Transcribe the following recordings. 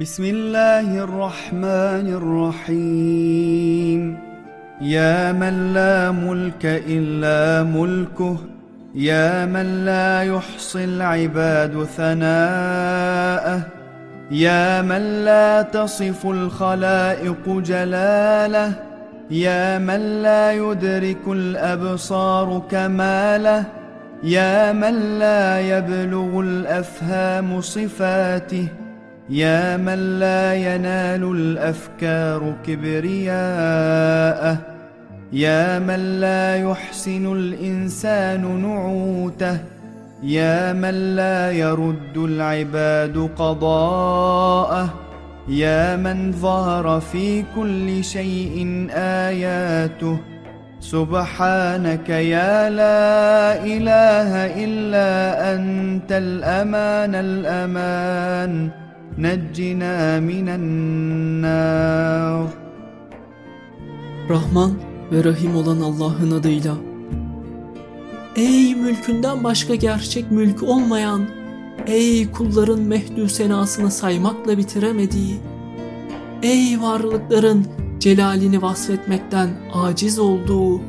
بسم الله الرحمن الرحيم يا من لا ملك إلا ملكه يا من لا يحصي العباد ثناءه يا من لا تصف الخلائق جلاله يا من لا يدرك الأبصار كماله يا من لا يبلغ الأفهام صفاته يا من لا ينال الأفكار كبرياءه يا من لا يحسن الإنسان نعوته يا من لا يرد العباد قضاءه يا من ظهر في كل شيء آياته. سبحانك يا لا إله إلا أنت الأمان الأمان. neccina minen nar. Rahman ve Rahim olan Allah'ın adıyla. Ey mülkünden başka gerçek mülk olmayan, ey kulların mehdü senasını saymakla bitiremediği, ey varlıkların celalini vasfetmekten aciz olduğu,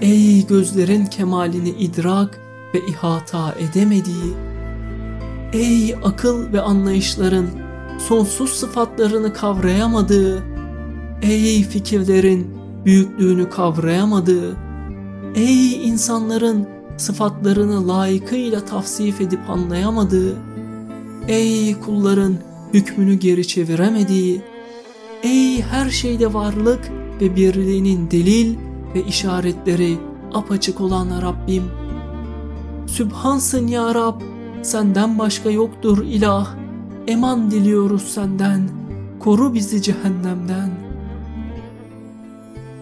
ey gözlerin kemalini idrak ve ihata edemediği, ey akıl ve anlayışların sonsuz sıfatlarını kavrayamadığı, ey fikirlerin büyüklüğünü kavrayamadığı, ey insanların sıfatlarını layıkıyla tavsif edip anlayamadığı, ey kulların hükmünü geri çeviremediği, ey her şeyde varlık ve birliğinin delil ve işaretleri apaçık olan Rabbim. Sübhansın ya Rab, Senden başka yoktur ilah. Eman diliyoruz senden. Koru bizi cehennemden.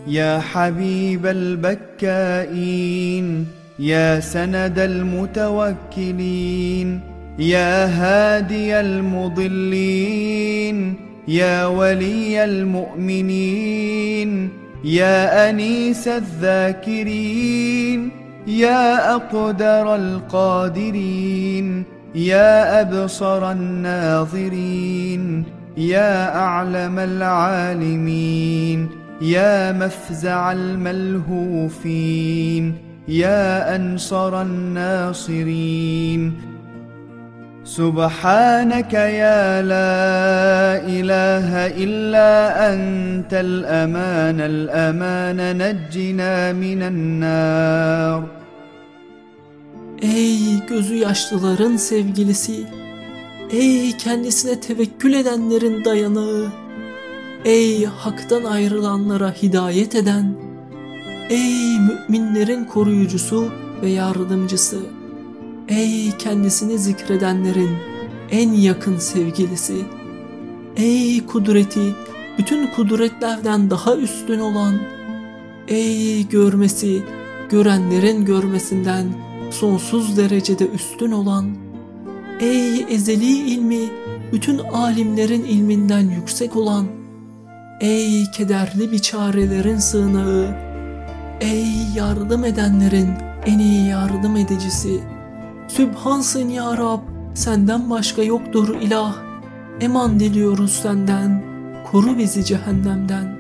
Ya Habib el-Bekkain, Ya Sened el-Mutevekkilin, Ya Hadi el-Mudillin, Ya Veli el-Mu'minin, Ya Anis el-Zakirin, يا أقدر القادرين يا أبصر الناظرين يا أعلم العالمين يا مفزع الملهوفين يا أنصر الناصرين. سبحانك يا لا إله إلا أنت الأمان الأمان نجنا من النار. Ey gözü yaşlıların sevgilisi, ey kendisine tevekkül edenlerin dayanağı, Ey haktan ayrılanlara hidayet eden, ey müminlerin koruyucusu ve yardımcısı, ey kendisini zikredenlerin en yakın sevgilisi, ey kudreti bütün kudretlerden daha üstün olan, ey görmesi görenlerin görmesinden sonsuz derecede üstün olan, ey ezeli ilmi bütün alimlerin ilminden yüksek olan, Ey kederli biçarelerin sığınağı, ey yardım edenlerin en iyi yardım edicisi. Sübhansın ya Rab, senden başka yoktur ilah. Eman diliyoruz senden, koru bizi cehennemden.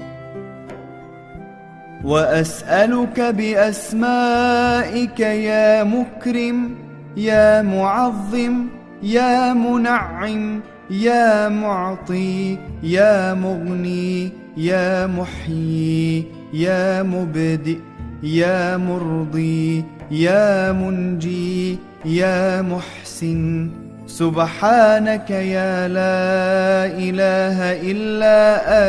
وأسألك بأسمائك يا مكرم يا معظم يا منعم يا معطي يا مغني يا محيي يا مبدئ يا مرضي يا منجي يا محسن. سبحانك يا لا إله إلا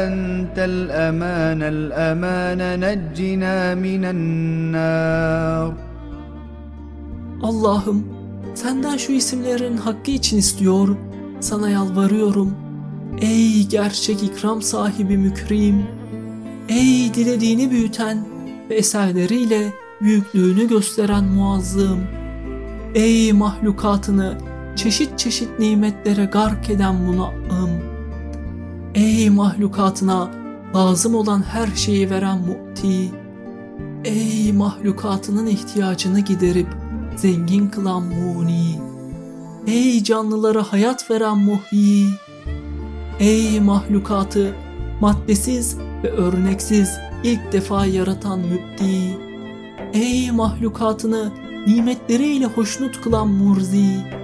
أنت الأمان الأمان نجنا من النار Allah'ım senden şu isimlerin hakkı için istiyor sana yalvarıyorum. Ey gerçek ikram sahibi mükrim, ey dilediğini büyüten ve eserleriyle büyüklüğünü gösteren muazzım, ey mahlukatını çeşit çeşit nimetlere gark eden muna'ım, ey mahlukatına lazım olan her şeyi veren mu'ti, ey mahlukatının ihtiyacını giderip zengin kılan muni, Ey canlılara hayat veren muhyi, Ey mahlukatı maddesiz ve örneksiz ilk defa yaratan mübdi. Ey mahlukatını nimetleriyle hoşnut kılan murzi.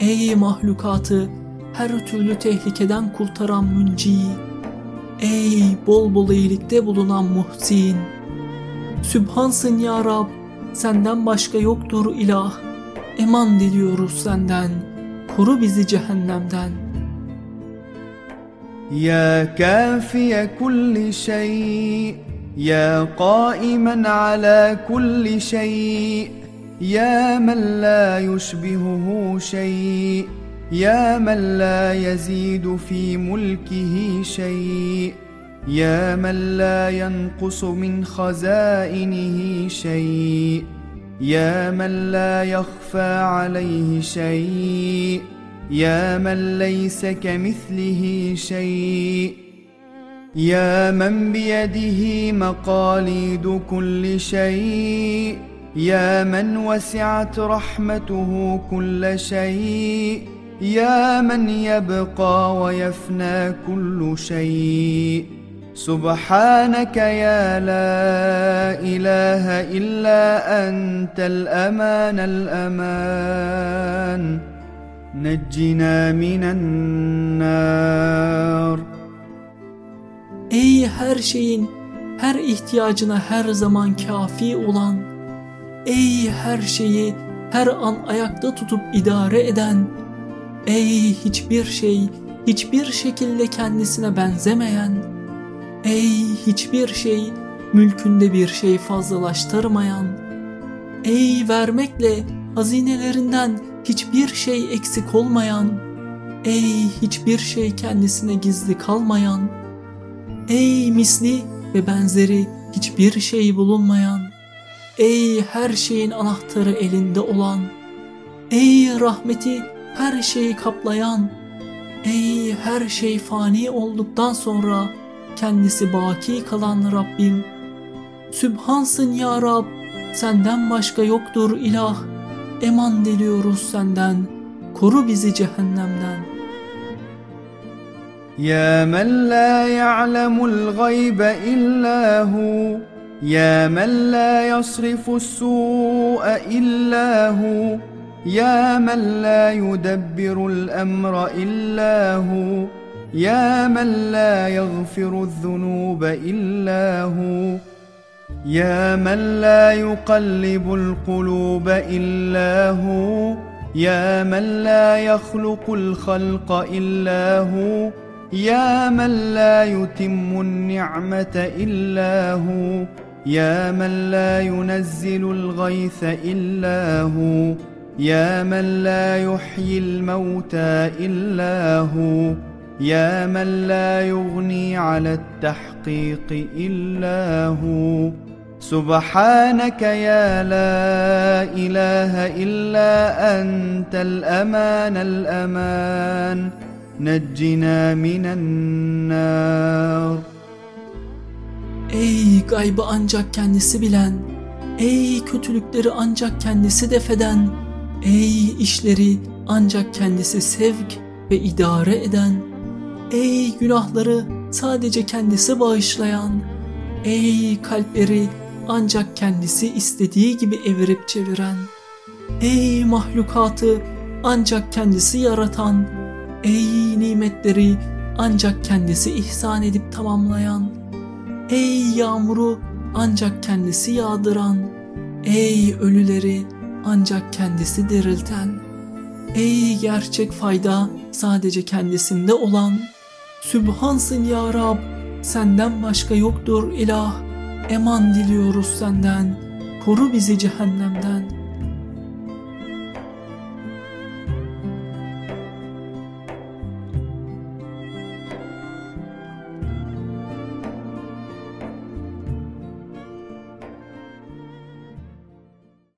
Ey mahlukatı her türlü tehlikeden kurtaran münci. Ey bol bol iyilikte bulunan muhsin. Sübhansın ya Rab, senden başka yoktur ilah. Eman diliyoruz senden, koru bizi cehennemden. Ya kafiye kulli şey, ya kaimen ala kulli şey. يا من لا يشبهه شيء يا من لا يزيد في ملكه شيء يا من لا ينقص من خزائنه شيء يا من لا يخفى عليه شيء يا من ليس كمثله شيء. يا من بيده مقاليد كل شيء. يا من وسعت رحمته كل شيء يا من يبقى ويفنى كل شيء. سبحانك يا لا إله إلا أنت الأمان الأمان. نجنا من النار. Ey her şeyin, her ihtiyacına her zaman kafi olan, ey her şeyi her an ayakta tutup idare eden, ey hiçbir şey, hiçbir şekilde kendisine benzemeyen, ey hiçbir şey mülkünde bir şey fazlalaştırmayan, ey vermekle hazinelerinden hiçbir şey eksik olmayan, ey hiçbir şey kendisine gizli kalmayan, ey misli ve benzeri hiçbir şey bulunmayan, ey her şeyin anahtarı elinde olan, ey rahmeti her şeyi kaplayan, ey her şey fani olduktan sonra kendisi baki kalan Rabbim, Sübhansın ya Rab, senden başka yoktur ilah, eman diliyoruz senden, koru bizi cehennemden. يا من لا يعلم الغيب إلا هو يا من لا يصرف السوء إلا هو يا من لا يدبر الأمر إلا هو يا من لا يغفر الذنوب إلا هو يا من لا يقلب القلوب إلا هو يا من لا يخلق الخلق إلا هو يا من لا يتم النعمة إلا هو. يا من لا ينزل الغيث إلا هو يا من لا يحيي الموتى إلا هو يا من لا يغني على التحقيق إلا هو. سبحانك يا لا إله إلا أنت الأمان الأمان. نجنا من النار. Ey gaybı ancak kendisi bilen, ey kötülükleri ancak kendisi defeden, ey işleri ancak kendisi sevk ve idare eden, ey günahları sadece kendisi bağışlayan, ey kalpleri ancak kendisi istediği gibi evirip çeviren, ey mahlukatı ancak kendisi yaratan, ey nimetleri ancak kendisi ihsan edip tamamlayan, ey yağmuru ancak kendisi yağdıran, ey ölüleri ancak kendisi dirilten, ey gerçek fayda sadece kendisinde olan, Sübhansın ya Rab, senden başka yoktur ilah, eman diliyoruz senden, koru bizi cehennemden.''